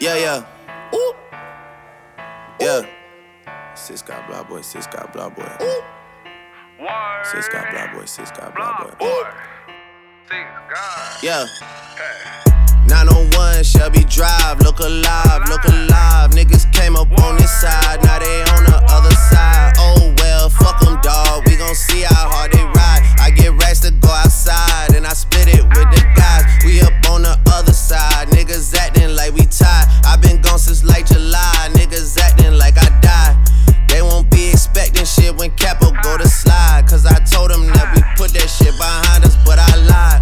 Yeah, yeah. Ooh. Yeah. Sis got blah boy, sis got blah boy. Ooh. Sis got blah boy, sis got blah boy. Ooh. Yeah. 901 Shelby Drive, look alive, look alive. Niggas came up on this side, now they on the other side. Oh well, fuck them, dawg. We gon' see how hard they ride. I get racks to go outside, and I split it with the guys. We up on the other side, niggas acting like we tied. i been gone since late July, niggas acting like I died. They won't be expecting shit when Capo go to slide. Cause I told them that we put that shit behind us, but I lied.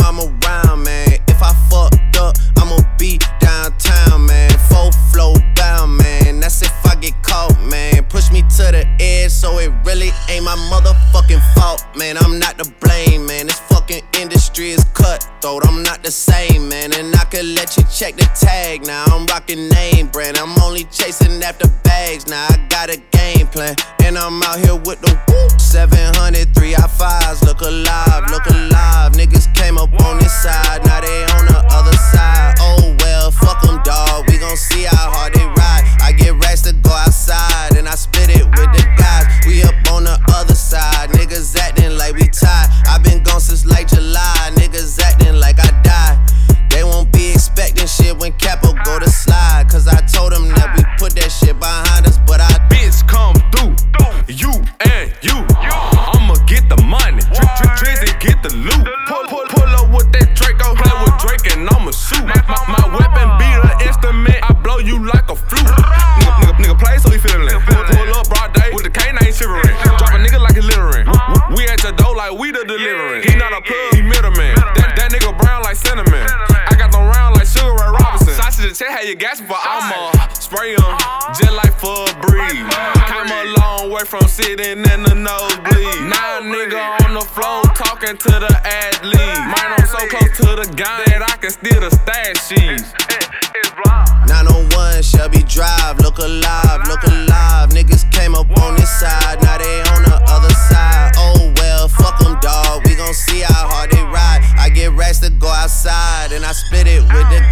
I'm around, man. If I fucked up, I'ma be downtown, man. Full flow down, man. That's if I get caught, man. Push me to the edge, so it really ain't my motherfucking fault, man. I'm not to blame, man. This fucking industry is cutthroat. I'm not the same, man. And I could let you check the tag now. I'm rocking name brand. I'm only chasing after bags now. I got a game plan. And I'm out here with the whoop. 700, 3 I 5s. Look alive, look alive. Niggas came up on this side. Now they on the other side. Oh well, fuck them, dawg. We gon' see how hard they ride. I get racks to go outside. And I spit it with the guys. We up on the other side. Niggas acting like we tied. i been gone since late July. Niggas acting like I died. Expecting shit when Capo go to slide. Cause I told them that we put that shit behind us, but I. Bitch, come through. You and you. I'ma get the money. Dri- dri- Drizzy get the loot. Pull, pull, pull up with that Draco. Play with Drake and I'ma shoot. My, my, weapon be the instrument. I blow you like a flute. Nigga, nigga, nigga play so he feelin' Pull, pull up broad day with the canine shivering. Drop a nigga like he littering. We at your door like we the delivering. He not a plug, from sitting in the nosebleed. Now nigga on the floor talking to the athlete. Mine I'm so close to the gun that I can steal the stash sheets. 901 Shelby Drive, look alive, look alive. Niggas came up on this side, now they on the other side. Oh well, fuck them, dawg. We gon' see how hard they ride. I get racks to go outside, and I spit it with the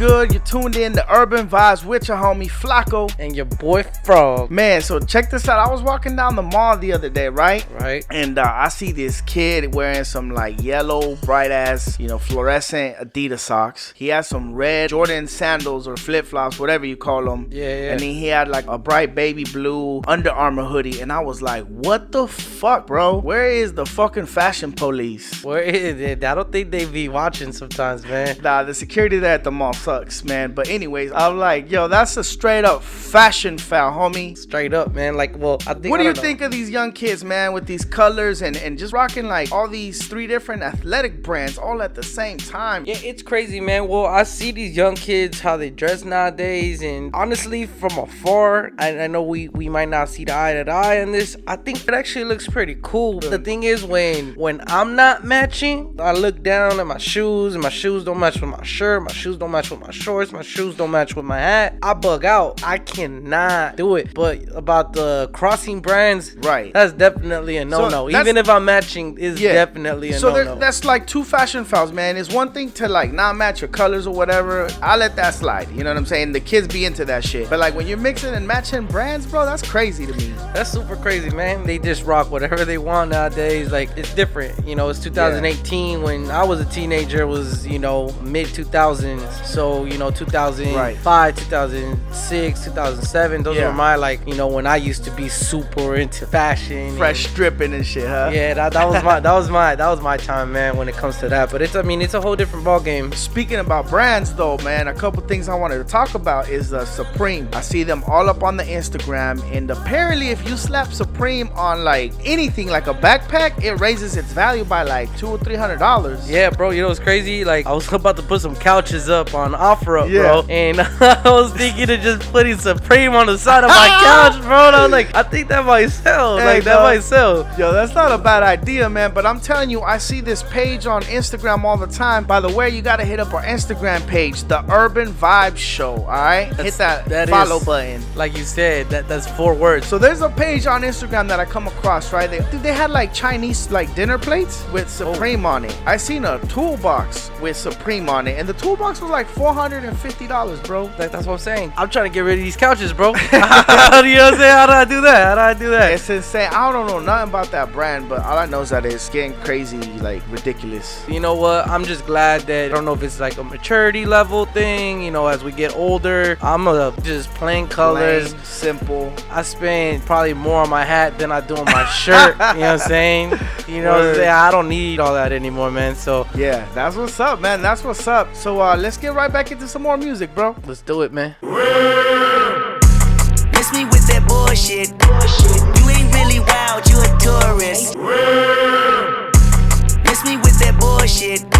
good? You tuned in to Urban Vibes with your homie Flacco. and your boy Frog. Man, so check this out. I was walking down the mall the other day, right? Right. And uh, I see this kid wearing some like yellow, bright ass, you know, fluorescent Adidas socks. He has some red Jordan sandals or flip flops, whatever you call them. Yeah, yeah. And then he had like a bright baby blue Under Armour hoodie. And I was like, what the fuck, bro? Where is the fucking fashion police? Where is it? I don't think they be watching sometimes, man. Nah, the security there at the mall sucks, man. But anyways, I'm like, yo, that's a straight up fashion foul, homie. Straight up, man. Like, well, I think. What do you know. think of these young kids, man, with these colors and, and just rocking like all these three different athletic brands all at the same time? Yeah, it's crazy, man. Well, I see these young kids how they dress nowadays, and honestly, from afar, I, I know we we might not see the eye to eye on this. I think it actually looks pretty cool. The thing is, when when I'm not matching, I look down at my shoes, and my shoes don't match with my shirt. My shoes don't match with my shorts. My shoes don't match with my hat. I bug out. I cannot do it. But about the crossing brands, Right. That's definitely a no no. that's- Even if I'm matching, is definitely a so no no. that's like two fashion fouls, man. It's one thing to like not match your colors or whatever. I let that slide. You know what I'm saying? The kids be into that shit. But like when you're mixing and matching brands, bro, that's crazy to me. That's super crazy, man. They just rock whatever they want nowadays. Like it's different, you know. It's 2018 when I was a teenager. It was you know mid 2000s. So you know 2005, 2006, 2007. Those Yeah. were my like you know when I used to be super into fashion. and- Fresh stripping and shit, huh? yeah, that, that was my that was my that was my time, man. When it comes to that, but it's I mean it's a whole different ball game. Speaking about brands, though, man, a couple things I wanted to talk about is uh, Supreme. I see them all up on the Instagram, and apparently, if you slap Supreme on like anything, like a backpack, it raises its value by like two or three hundred dollars. Yeah, bro, you know what's crazy? Like I was about to put some couches up on OfferUp, Yeah. bro. And I was thinking of just putting Supreme on the side of my couch, bro. And I was like, I think that might sell. Hey, like that dog. might sell. Yo, that's not a bad idea, man. But I'm telling you, I see this page on Instagram all the time. By the way, you gotta hit up our Instagram page, the Urban Vibe Show. All right, hit that, that follow is- button. Like you said, that that's four words. So there's a page on Instagram that I come across, right? They, they had like Chinese like dinner plates with Supreme oh. on it. I seen a toolbox with Supreme on it, and the toolbox was like four hundred and fifty dollars, bro. Like, that's what I'm saying. I'm trying to get rid of these couches, bro. How do you know what I'm saying? How do I do that? How do I do that? It's insane. I don't know nothing about that brand, but all I know is that it's getting crazy, like ridiculous. You know what? I'm just glad that I don't know if it's like a maturity level thing. You know, as we get older, I'm a just plain colors. Plain, simple. I spend probably more on my hat than I do on my shirt. you know what I'm saying? You know what I'm saying? I don't need all that anymore, man. So Yeah, that's what's up, man. That's what's up. So uh, let's get right back into some more music, bro. let's do it, man. Miss me with that bullshit. You ain't really wild, you a tourist. Miss me with that bullshit.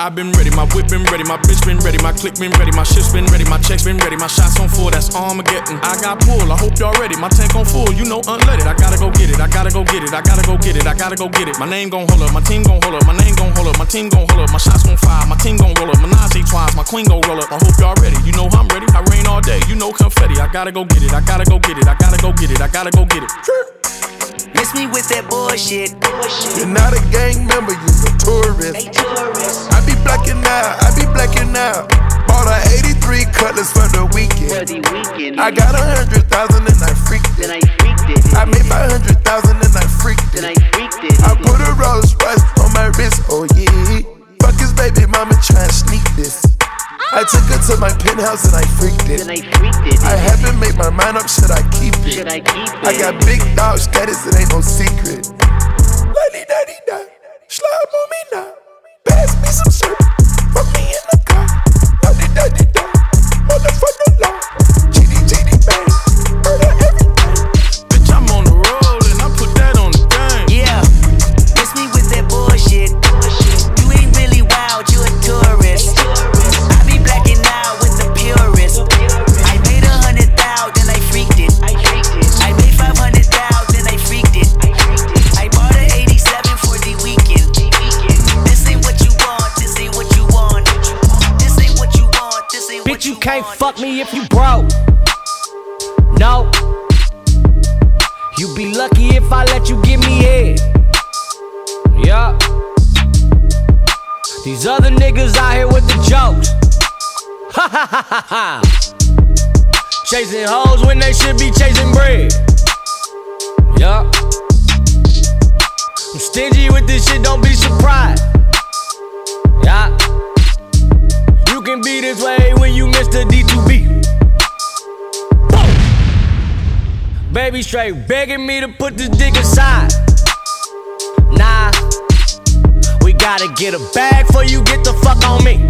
I've been ready, my whip been ready, my bitch been ready, my click been ready, my shit's been ready, my checks been ready, my shots on full, that's Armageddon. I got pull, I hope y'all ready, my tank on full, you know unleaded. I gotta go get it, I gotta go get it, I gotta go get it, I gotta go get it. My name gon' hold up, my team gon' hold up, my name gon' hold up, my team gon' hold up, my shots gon' fire, my team gon' roll up, my Nazi twice, my queen gon' roll up. I hope y'all ready, you know I'm ready, I rain all day, you know confetti. I gotta go get it, I gotta go get it, I gotta go get it, I gotta go get it. Miss me with that bullshit. You're not a gang member, you're a tourist. I be blacking out, I be blacking out. Bought a 83 cutlass for the weekend. For the weekend. I got a hundred thousand and I freaked it. I freaked it. I made my hundred thousand and I freaked it. I freaked it. I put a Rolls Royce on my wrist, oh yeah. Fuck his baby mama try and sneak this. I took her to my penthouse and I freaked it. And I freaked it. I haven't made my mind up, should I keep it? Should I keep it? I got big dog status, it ain't no secret. Lady daddy da, slime on me now. Pass me some syrup, put me in the car. Lady daddy can't fuck me if you broke. No. You be lucky if I let you give me head. Yeah. These other niggas out here with the jokes. Ha ha ha ha ha. Chasing hoes when they should be chasing bread. Yeah. I'm stingy with this shit, don't be surprised. Yeah. You can be this way when you Mr. D2B. Boom. Baby straight begging me to put this dick aside. Nah, we gotta get a bag for you get the fuck on me.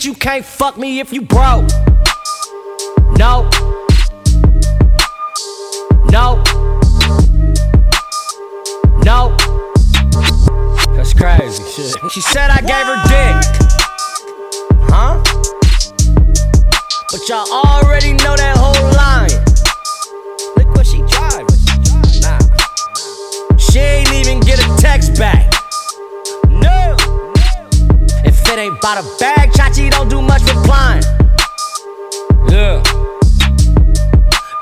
Bitch, you can't fuck me if you broke. No. No. No. That's crazy shit. She said I gave her dick. Huh? But y'all already know that whole line. Look what she driving. Nah. She ain't even get a text back. Ain't about a bag, Chachi don't do much replying. Yeah.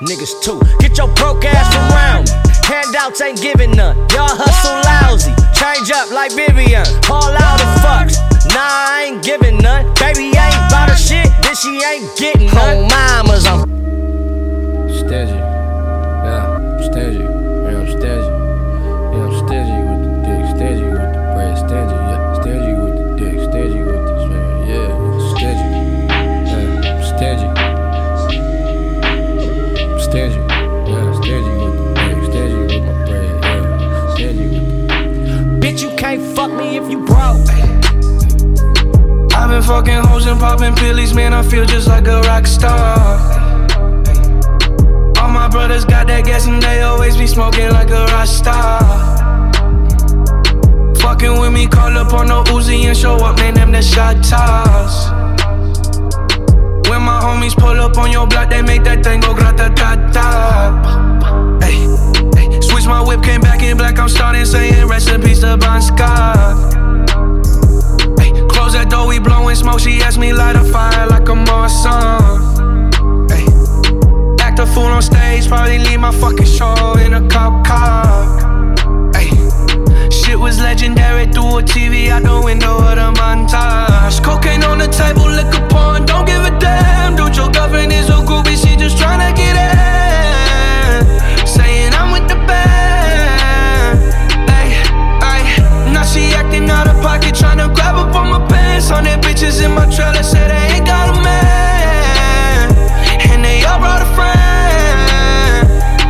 Niggas too. Get your broke ass around. me. Handouts ain't giving none. Y'all hustle lousy. Change up like Vivian. All out of fucks. Nah, I ain't giving none. Baby ain't bout her shit. Then she ain't getting none. Oh, mamas, I'm Stingy. Yeah, I'm stingy. Yeah, I'm stingy. Yeah, I'm stingy fucking hoes and popping pillies, man. I feel just like a rock star. All my brothers got that gas and they always be smoking like a rock star. Fucking with me, call up on no Uzi and show up, man. Them the shot toss. When my homies pull up on your block, they make that thing go grata ta ta. Switch my whip, came back in black. I'm starting saying peace to Bon Scott. That door, we blowing smoke. She asked me light a fire like a Marsan. Act a fool on stage, probably leave my fucking show in a cop car. Hey, shit was legendary through a TV out the window of the montage. Cocaine on the table, liquor porn, don't give a damn. Dude, your girlfriend is a groupie, she just tryna 600 bitches in my trailer say they ain't got a man. And they all brought a friend.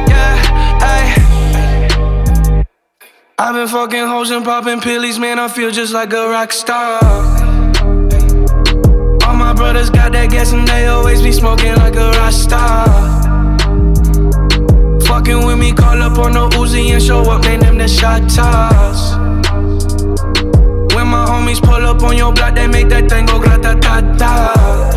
Yeah, ayy. I've been fucking hoes and popping pills, man. I feel just like a rock star. All my brothers got that gas and they always be smoking like a rock star. Fucking with me, call up on the Uzi and show up, man, them the shot toss. When my homies pull up on your block, they make that thing go grata ta ta.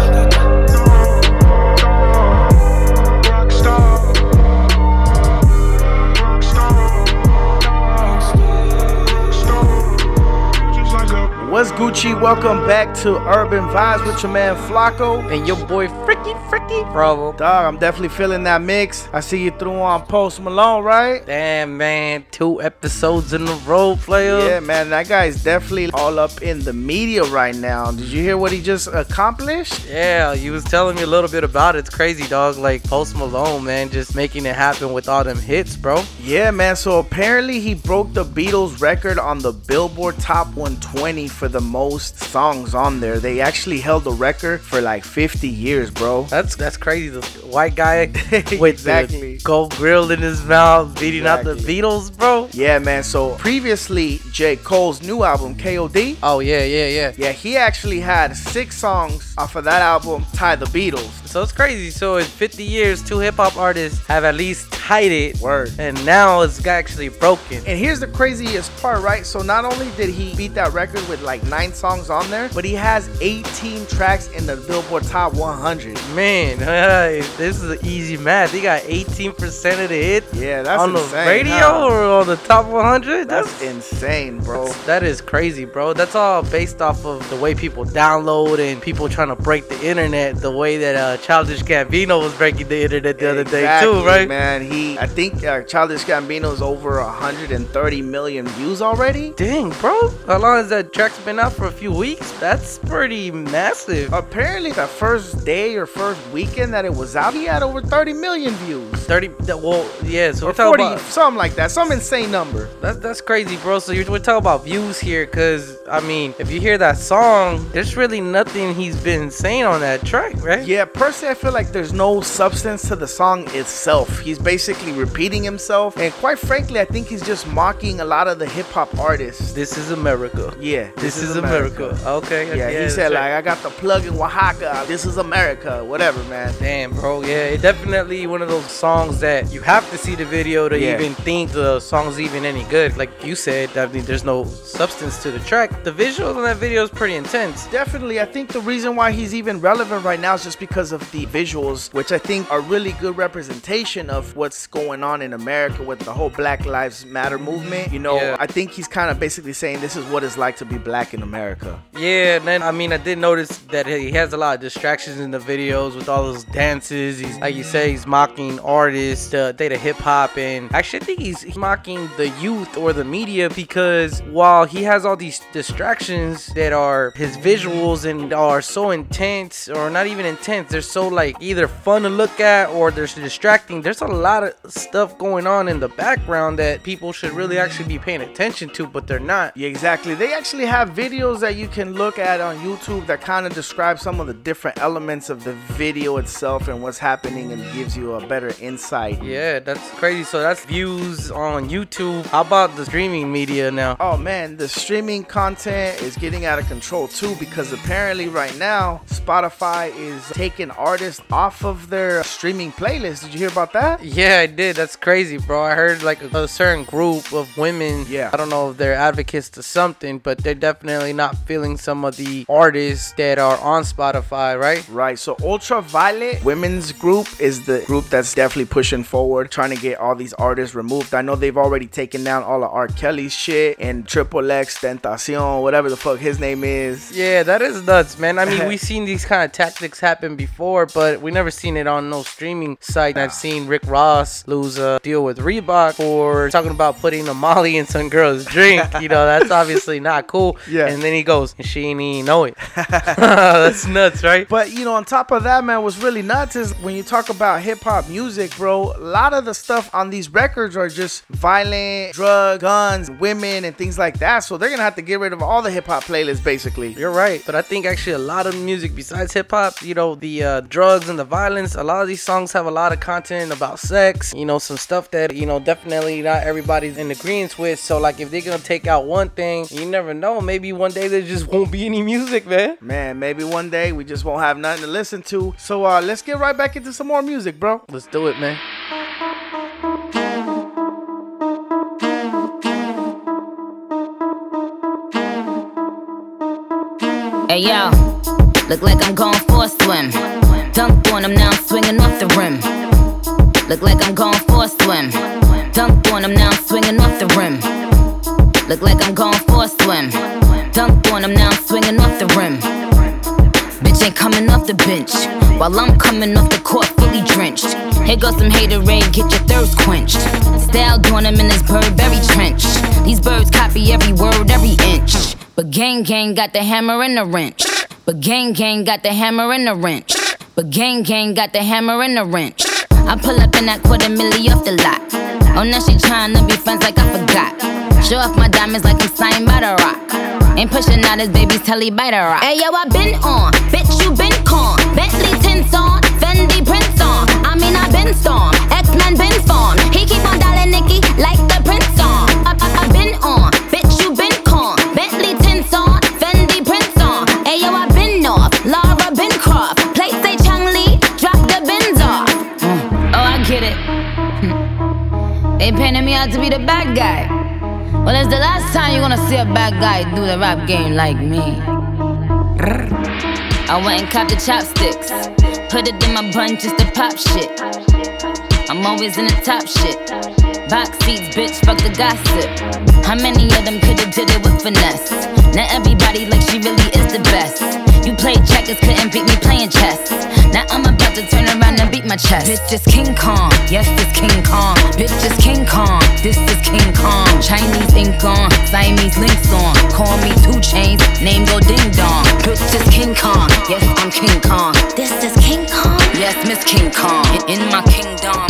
What's Gucci? Welcome back to Urban Vibes with your man Flacco. And your boy Fricky Fricky, bro. Dog, I'm definitely feeling that mix. I see you threw on Post Malone, right? Damn, man. Two episodes in a row, player. Yeah, man. That guy's definitely all up in the media right now. Did you hear what he just accomplished? Yeah, you was telling me a little bit about it. It's crazy, dog. Like Post Malone, man, just making it happen with all them hits, bro. Yeah, man. So apparently he broke the Beatles record on the Billboard Top 120 for the most songs on there. They actually held the record for like 50 years, bro. That's that's crazy. The white guy with Exactly. the gold grill in his mouth, beating out the Beatles, bro. Yeah, man. So previously, J. Cole's new album, KOD, Oh yeah, yeah, yeah. yeah, he actually had six songs off of that album, Tie the Beatles. So it's crazy. So in 50 years, two hip hop artists have at least tied it. Word. And now it's actually broken. And here's the craziest part, right? So not only did he beat that record with like nine songs on there, but he has 18 tracks in the Billboard Top 100. Man, this is easy math. He got 18% of the hits Yeah, that's on the radio huh? or on the top 100. That's That's insane, bro. that is crazy, bro. That's all based off of the way people download and people trying to break the internet. The way that uh, Childish Gambino was breaking the internet the other day too, right? Man, he, I think uh, Childish Gambino's over 130 million views already. Dang, bro. How long has that track's been out for a few weeks? That's pretty massive. Apparently, the first day or first weekend that it was out, he had over 30 million views. 30. that- Well, yeah. So Or we're talking 40, about something like that. Some insane number. That's that's crazy, bro. So you're, we're talking about views here, cause I mean, if you hear that song, there's really nothing he's been saying on that track, right? Yeah, personally, I feel like there's no substance to the song itself. He's basically repeating himself, and quite frankly, I think he's just mocking a lot of the hip hop artists. This is America. Yeah, This, is, America. Okay. Yeah, he said like I got the plug in Oaxaca. This is America. Whatever, man. Damn, bro. Yeah, it definitely one of those songs that you have to see the video to Yeah. even think the song's even any good. Like you said, I mean, there's no substance to the track. The visuals on that video is pretty intense. Definitely, I think the reason why he's even relevant right now is just because of the visuals, which I think are really good representation of what's going on in America with the whole Black Lives Matter movement. You know, Yeah. I think he's kind of basically saying this is what it's like to be black in America. Yeah, and then I mean, I did notice that he has a lot of distractions in the videos with all those dances. He's like you say, he's mocking artists, uh, data hip hop, and actually, I think he's, he's mocking the youth or the media because while he has all these distractions that are his visuals and are so intense or not even intense, they're so like either fun to look at or they're distracting. There's a lot of stuff going on in the background that people should really actually be paying attention to, but they're not. Yeah, exactly. They actually have videos that you can look at on YouTube that kind of describe some of the different elements of the video itself and what's happening and gives you a better insight. Yeah, that's crazy. So that's views on YouTube. How about the streaming media now? Oh man, the streaming content is getting out of control too because apparently right now Spotify is taking artists off of their streaming playlist. Did you hear about that? Yeah, I did. That's crazy, bro. I heard like a, a certain group of women. Yeah. I don't know if they're advocates to something, but they're definitely not feeling some of the artists that are on Spotify, right? Right. So Ultraviolet Women's Group is the group that's definitely pushing forward, trying to get all these artists removed. I know they've already taken down all of R. Kelly's shit and Triple X Tentacion, whatever the fuck his name is. Yeah, that is nuts, man. I mean, we've seen these kind of tactics happen before, but we never seen it on no streaming site. I've seen Rick Ross lose a deal with Reebok for talking about putting a Molly in some girl's drink. You know, that's obviously not cool. Yeah. And then he goes, and she ain't even know it. that's nuts, right? But you know, on top of that, man, what's really nuts is when you talk about hip hop music, bro. A lot of the stuff on these records are just violent, drug, guns, women, and things like that. So they're gonna have to get rid of all the hip hop playlists, basically. You're right, but I think actually a lot of music besides hip hop, you know, the uh, drugs and the violence, a lot of these songs have a lot of content about sex, you know, some stuff that, you know, definitely not everybody's in agreement with. So, like, if they're gonna take out one thing, you never know, maybe one day there just won't be any music, man. Man, maybe one day we just won't have nothing to listen to. So uh, let's get right back into some more music, bro. Let's do it, man. Hey yo, look like I'm going for a swim. Dunked on him, now I'm now swinging off the rim. Look like I'm going for a swim. Dunked on him, now I'm now swinging off the rim. Look like I'm going for a swim. Dunked on him, now I'm now swinging off the rim. Bitch ain't coming off the bench. While I'm coming off the court fully drenched. Here goes some haterade, get your thirst quenched. Style doing him in this Burberry trench. These birds copy every word, every inch. But gang gang got the hammer and the wrench. But gang gang got the hammer and the wrench. But gang gang got the hammer and the wrench. I pull up in that quarter milli off the lot. Oh, now she tryna be friends like I forgot. Show off my diamonds like I'm signed by the rock. Ain't pushing out his baby's telly by the rock. Hey yo, I been on, been see a bad guy do the rap game like me. I went and copped the chopsticks. Put it in my bun just to pop shit. I'm always in the top shit. Box seats, bitch, fuck the gossip. How many of them could've did it with finesse? Now everybody like she really is the best. You played checkers, couldn't beat me playing chess. Now I'm about to turn around and beat my chest. Bitch is King Kong, yes, this King Kong. Bitch is King Kong, this is King Kong. Chinese ink on, Siamese links on. Call me two chains, name go ding dong. Bitch is King Kong, yes, I'm King Kong. This is King Kong, yes, Miss King Kong. In my kingdom,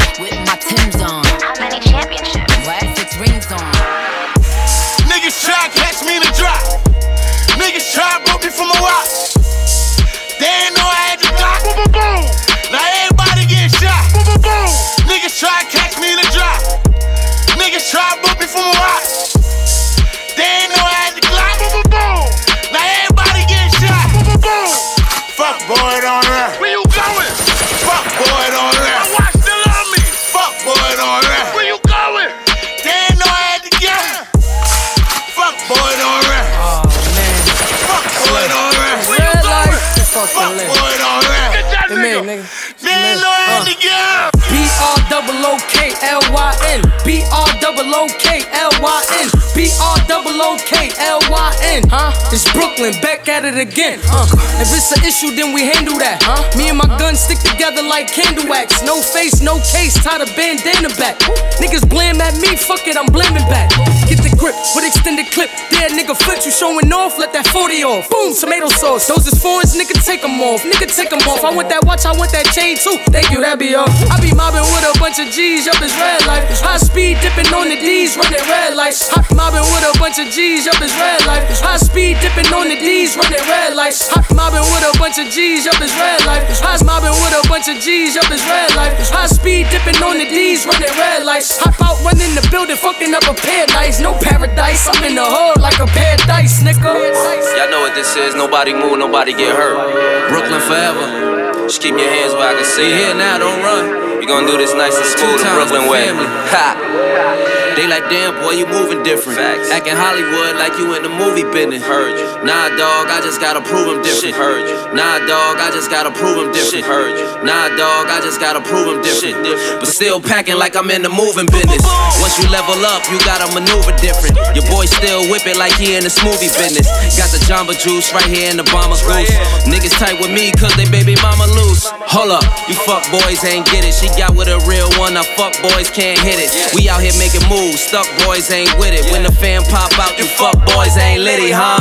double. Huh? It's Brooklyn, back at it again. If it's an issue, then we handle that. Huh? Me and my gun stick together like candle wax. No face, no case, tie the bandana back. Niggas blame at me, fuck it, I'm blaming back. Get the grip with extended clip. Dead nigga flips, you showing off, let that 40 off. Boom, tomato sauce. Those is foreigns, nigga, take them off. Nigga, take them off. I want that watch, I want that chain too. Thank you, that be all. I be mobbing with a bunch of G's, yup, it's red light. High speed dipping on the D's, running red lights. Hot mobbing with a bunch of G's, yup, it's red light. High speed dipping on the D's, running red lights. Hot mobbing with a bunch of G's, yup, it's red light. High mobbing with a bunch of G's, yup, it's red light. High speed dipping on the D's, running red lights. Hop out, running the building, fucking up a paradise. No paradise, I'm in the hood like a pair of dice, nigga. Y'all know what this is. Nobody move, nobody get hurt. Brooklyn forever. Just keep your hands where I can see. You here now, don't run. We gonna do this nice and smooth the Brooklyn way. Ha. They like, damn boy, you moving different. Facts. Acting Hollywood like you in the movie business. Heard you. Nah, dog, I just gotta prove him different. Shit. Heard you. Nah, dog, I just gotta prove him different. Shit. Heard you. Nah, dog, I just gotta prove him different. Shit. But still packing like I'm in the moving business. Once you level up, you gotta maneuver different. Your boy still whip it like he in the smoothie business. Got the Jamba Juice right here in the bomber goose. Niggas tight with me cause they baby mama loose. Hold up, you fuck boys ain't get it. She got with a real one, now fuck boys can't hit it. We out here making moves, stuck boys ain't with it. When the fan pop out, you fuck boys ain't litty, huh?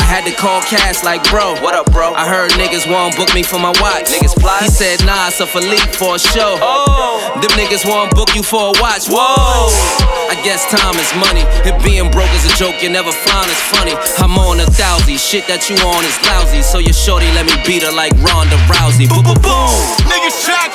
I had to call Cass like, bro. What up, bro? I heard niggas won't book me for my watch. Niggas fly. He said, nah, it's a Philippe for a show. Oh. Them niggas won't book you for a watch. Whoa. I guess time is money. If being broke is a joke, you never find it's funny. I'm on a thousand. Shit that you on is lousy. So your shorty let me beat her like Ronda Rousey. Boom, boom, boom. Niggas try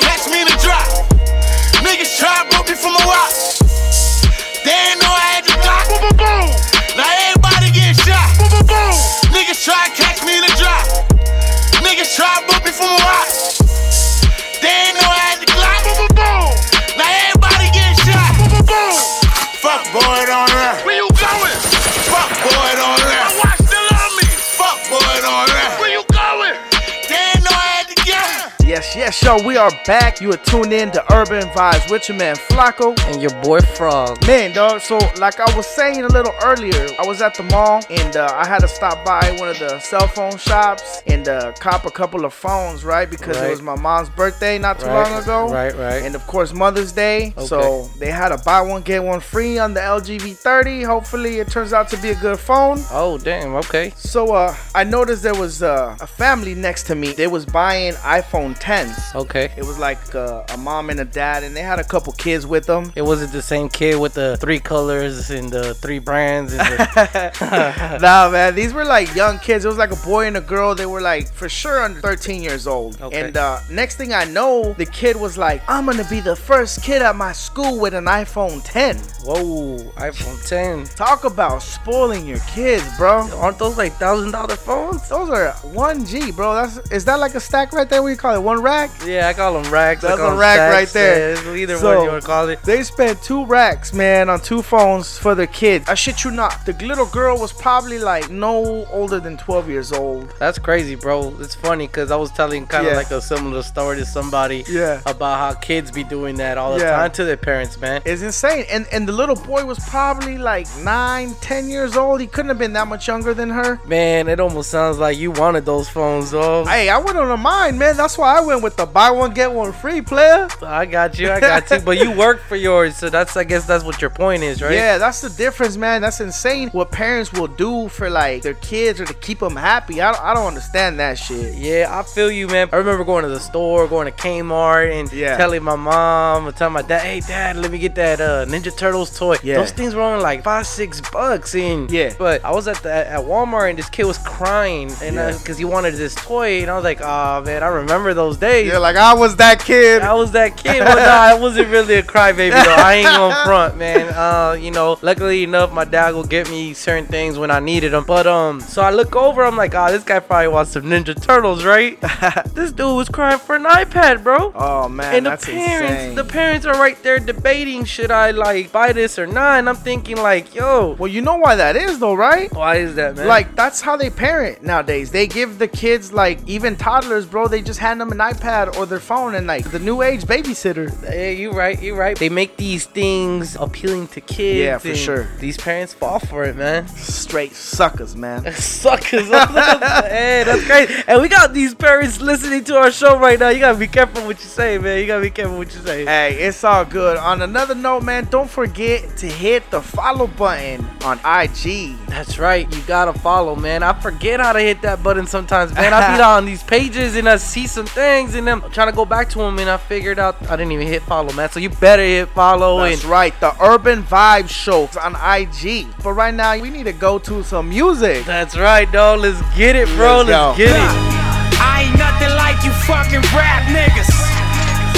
Yes. We are back. You are tuned in to Urban Vibes with your man Flacco. And your boy Frog. Man, dog. So, like I was saying a little earlier, I was at the mall and uh, I had to stop by one of the cell phone shops and uh, cop a couple of phones, right? Because Right. it was my mom's birthday not too Right, long ago. right, right. And of course, Mother's Day. So, they had a buy one, get one free on the LG V30. Hopefully, it turns out to be a good phone. Oh, damn. Okay. So, uh, I noticed there was uh, a family next to me. They was buying iPhone 10s. Okay. It was like uh, a mom and a dad, and they had a couple kids with them. It wasn't the same kid with the three colors and the three brands. And the... nah, man, these were like young kids. It was like a boy and a girl. They were like for sure under 13 years old. Okay. And uh, next thing I know, the kid was like, "I'm gonna be the first kid at my school with an iPhone 10." Whoa, iPhone 10. Talk about spoiling your kids, bro. Aren't those like thousand dollar phones? Those are 1G, bro. That's is that like a stack right there? What do you call it? One rack? Yeah, I call them racks. That's a rack stacks. right there. Yeah, either So- one you want to call it. They spent two racks, man, on two phones for their kids. I shit you not. The little girl was probably like no older than 12 years old. That's crazy, bro. It's funny because I was telling kind of Yeah. like a similar story to somebody Yeah. about how kids be doing that all the Yeah. time to their parents, man. It's insane. And and the little boy was probably like nine, ten years old. He couldn't have been that much younger than her. Man, it almost sounds like you wanted those phones, though. Hey, I went on a mine, man. That's why I went with the buy one get one free player. I got you, I got you. But you work for yours, so that's I guess that's what your point is, right? Yeah, that's the difference, man. That's insane. What parents will do for like their kids or to keep them happy. I don't, I don't understand that shit. Yeah, I feel you, man. I remember going to the store, going to Kmart, and Yeah. telling my mom, or telling my dad, "Hey, dad, let me get that uh, Ninja Turtles toy." Yeah. Those things were only like five, six bucks, and Yeah. But I was at the at Walmart, and this kid was crying, and Yeah. because he wanted this toy, and I was like, "Oh man, I remember those days." Yeah, like I was that kid. I was that kid, but no, I wasn't really a crybaby though. I ain't gonna front, man. Uh, you know, luckily enough, my dad will get me certain things when I needed them. But um, so I look over, I'm like, oh, this guy probably wants some Ninja Turtles, right? this dude was crying for an iPad, bro. Oh man, and the parents, insane. the parents are right there debating, should I like buy this or not? And I'm thinking like, yo, well, you know why that is though, right? why is that, man? Like that's how they parent nowadays. They give the kids like even toddlers, bro. They just hand them an iPad or their phone and like the new age babysitter. Yeah, you right, you right. They make these things appealing to kids. Yeah, for sure. These parents fall for it, man. Straight suckers, man. Suckers. hey, that's great. And we got these parents listening to our show right now. You gotta be careful what you say, man. You gotta be careful what you say. Hey, it's all good. On another note, man, don't forget to hit the follow button on IG. That's right. You gotta follow, man. I forget how to hit that button sometimes, man. I be on these pages and I see some things and I'm trying to go back to him, and I figured out I didn't even hit follow, man. So you better hit follow That's and right, the Urban Vibe Show on IG. But right now, we need to go to some music. That's right, dog. Let's get it, bro. Let's Let's, get it. I ain't nothing like you fucking rap niggas.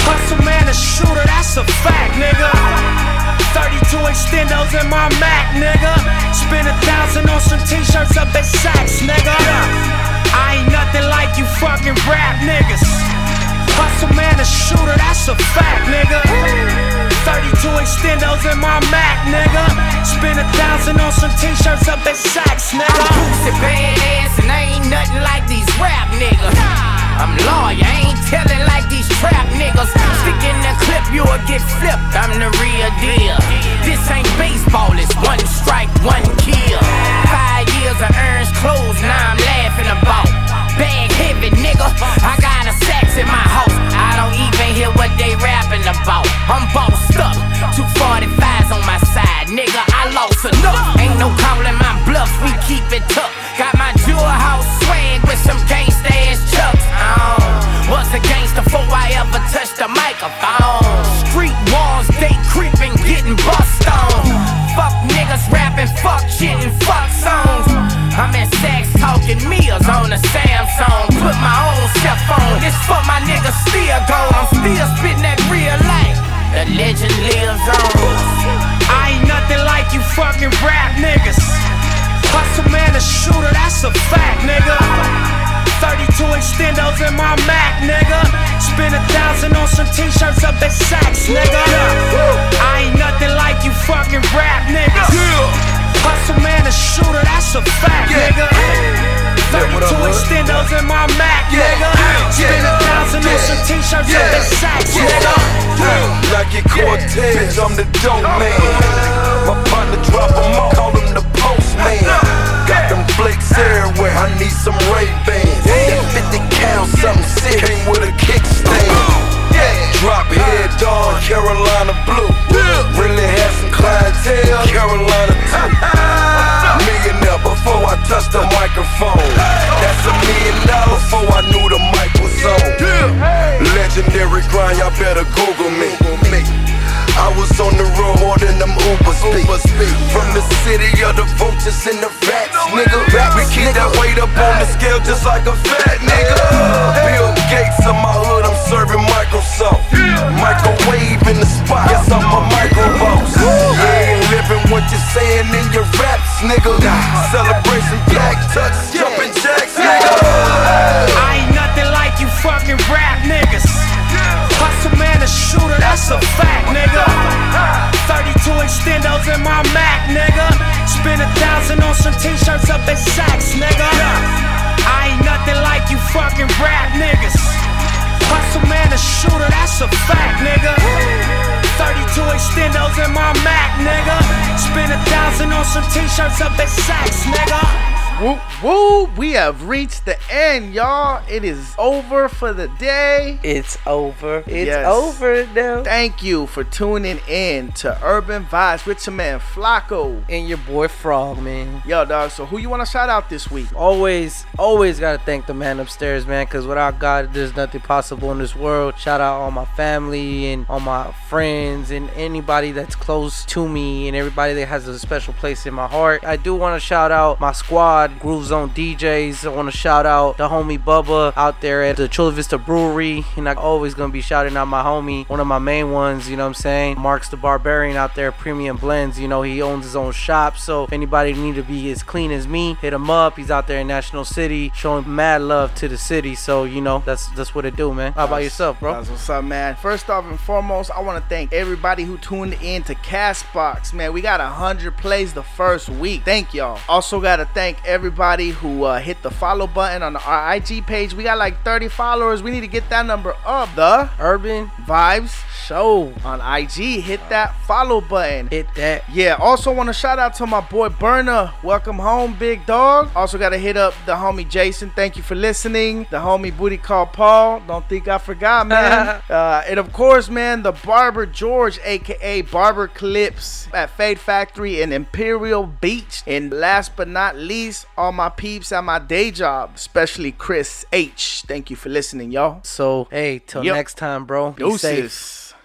Hustle man, a shooter, that's a fact, nigga. 32 extendos in my Mac, nigga. Spend a thousand on some t-shirts up at Saks, nigga. I ain't nothing like you fucking rap niggas. Hustle man, a shooter, that's a fact, nigga. 32 extendos in my Mac, nigga. Spend a thousand on some t-shirts up at Saks, nigga. I'm Boosie badass and I ain't nothing like these rap niggas. I'm lawyer, I ain't telling like these trap niggas. Stick in the clip, you'll get flipped. I'm the real deal. This ain't baseball, it's one strike, one kill. Five years of earns clothes, now I'm laughing about. Bag heavy, nigga. I got in my house. I don't even hear what they rapping about. I'm bossed up. 245s on my side, nigga. I lost enough. Ain't no calling my bluff. We keep it tough. Got my jewel house swag with some gangsta ass chucks. I oh, was a gangster before I ever touched the some t-shirts up at Saks, nigga. I ain't nothing like you fucking rap niggas. Hustle man, a shooter, that's a fact, nigga. 32 extendos in my Mac, nigga. Spend a thousand on some t-shirts up at Saks, nigga. Like it Cortez, I'm the dope man. My partner drop 'em off, call him the postman. Got them flakes everywhere, I need some Ray Bans. That 50 count, nigga. I ain't nothing like you fucking rap niggas. Hustle man, a shooter, that's a fact, nigga. 32 extendos in my Mac, nigga. Spend a thousand on some t-shirts up at Saks, nigga. Woo, woo, we have reached the end, y'all. It is over for the day. It's over. It's Yes. over now. Thank you for tuning in to Urban Vibes with your man Flacco. And your boy Frog, man. Yo, dog, so who you want to shout out this week? Always, always gotta thank the man upstairs, man. Cause without God, there's nothing possible in this world. Shout out all my family and all my friends and anybody that's close to me and everybody that has a special place in my heart. I do want to shout out my squad, Groove Zone DJs. I want to shout out the homie Bubba out there at the Chula Vista Brewery, and I always gonna be shouting out my homie, one of my main ones. You know what I'm saying? Marks the Barbarian out there, Premium Blends. You know he owns his own shop, so if anybody need to be as clean as me, hit him up. He's out there in National City, showing mad love to the city. So you know that's that's what it do, man. How about yourself, bro? That's what's up, man. First off and foremost, I want to thank everybody who tuned in to Castbox, man. We got a hundred plays the first week. Thank y'all. Also, gotta thank everybody who uh, hit the follow button on our IG page. We got like 30 followers. We need to get that number up. The Urban Vibes Show on IG. Hit that follow button. Hit that. Yeah. Also want to shout out to my boy Burner. Welcome home, big dog. Also got to hit up the homie Jason. Thank you for listening. The homie Booty Call Paul. Don't think I forgot, man. uh, and of course, man, the Barber George, aka Barber Clips at Fade Factory in Imperial Beach. And last but not least, all my peeps at my day job, especially Chris H. Thank you for listening, y'all. So, hey, till Yep. next time, bro. Be safe.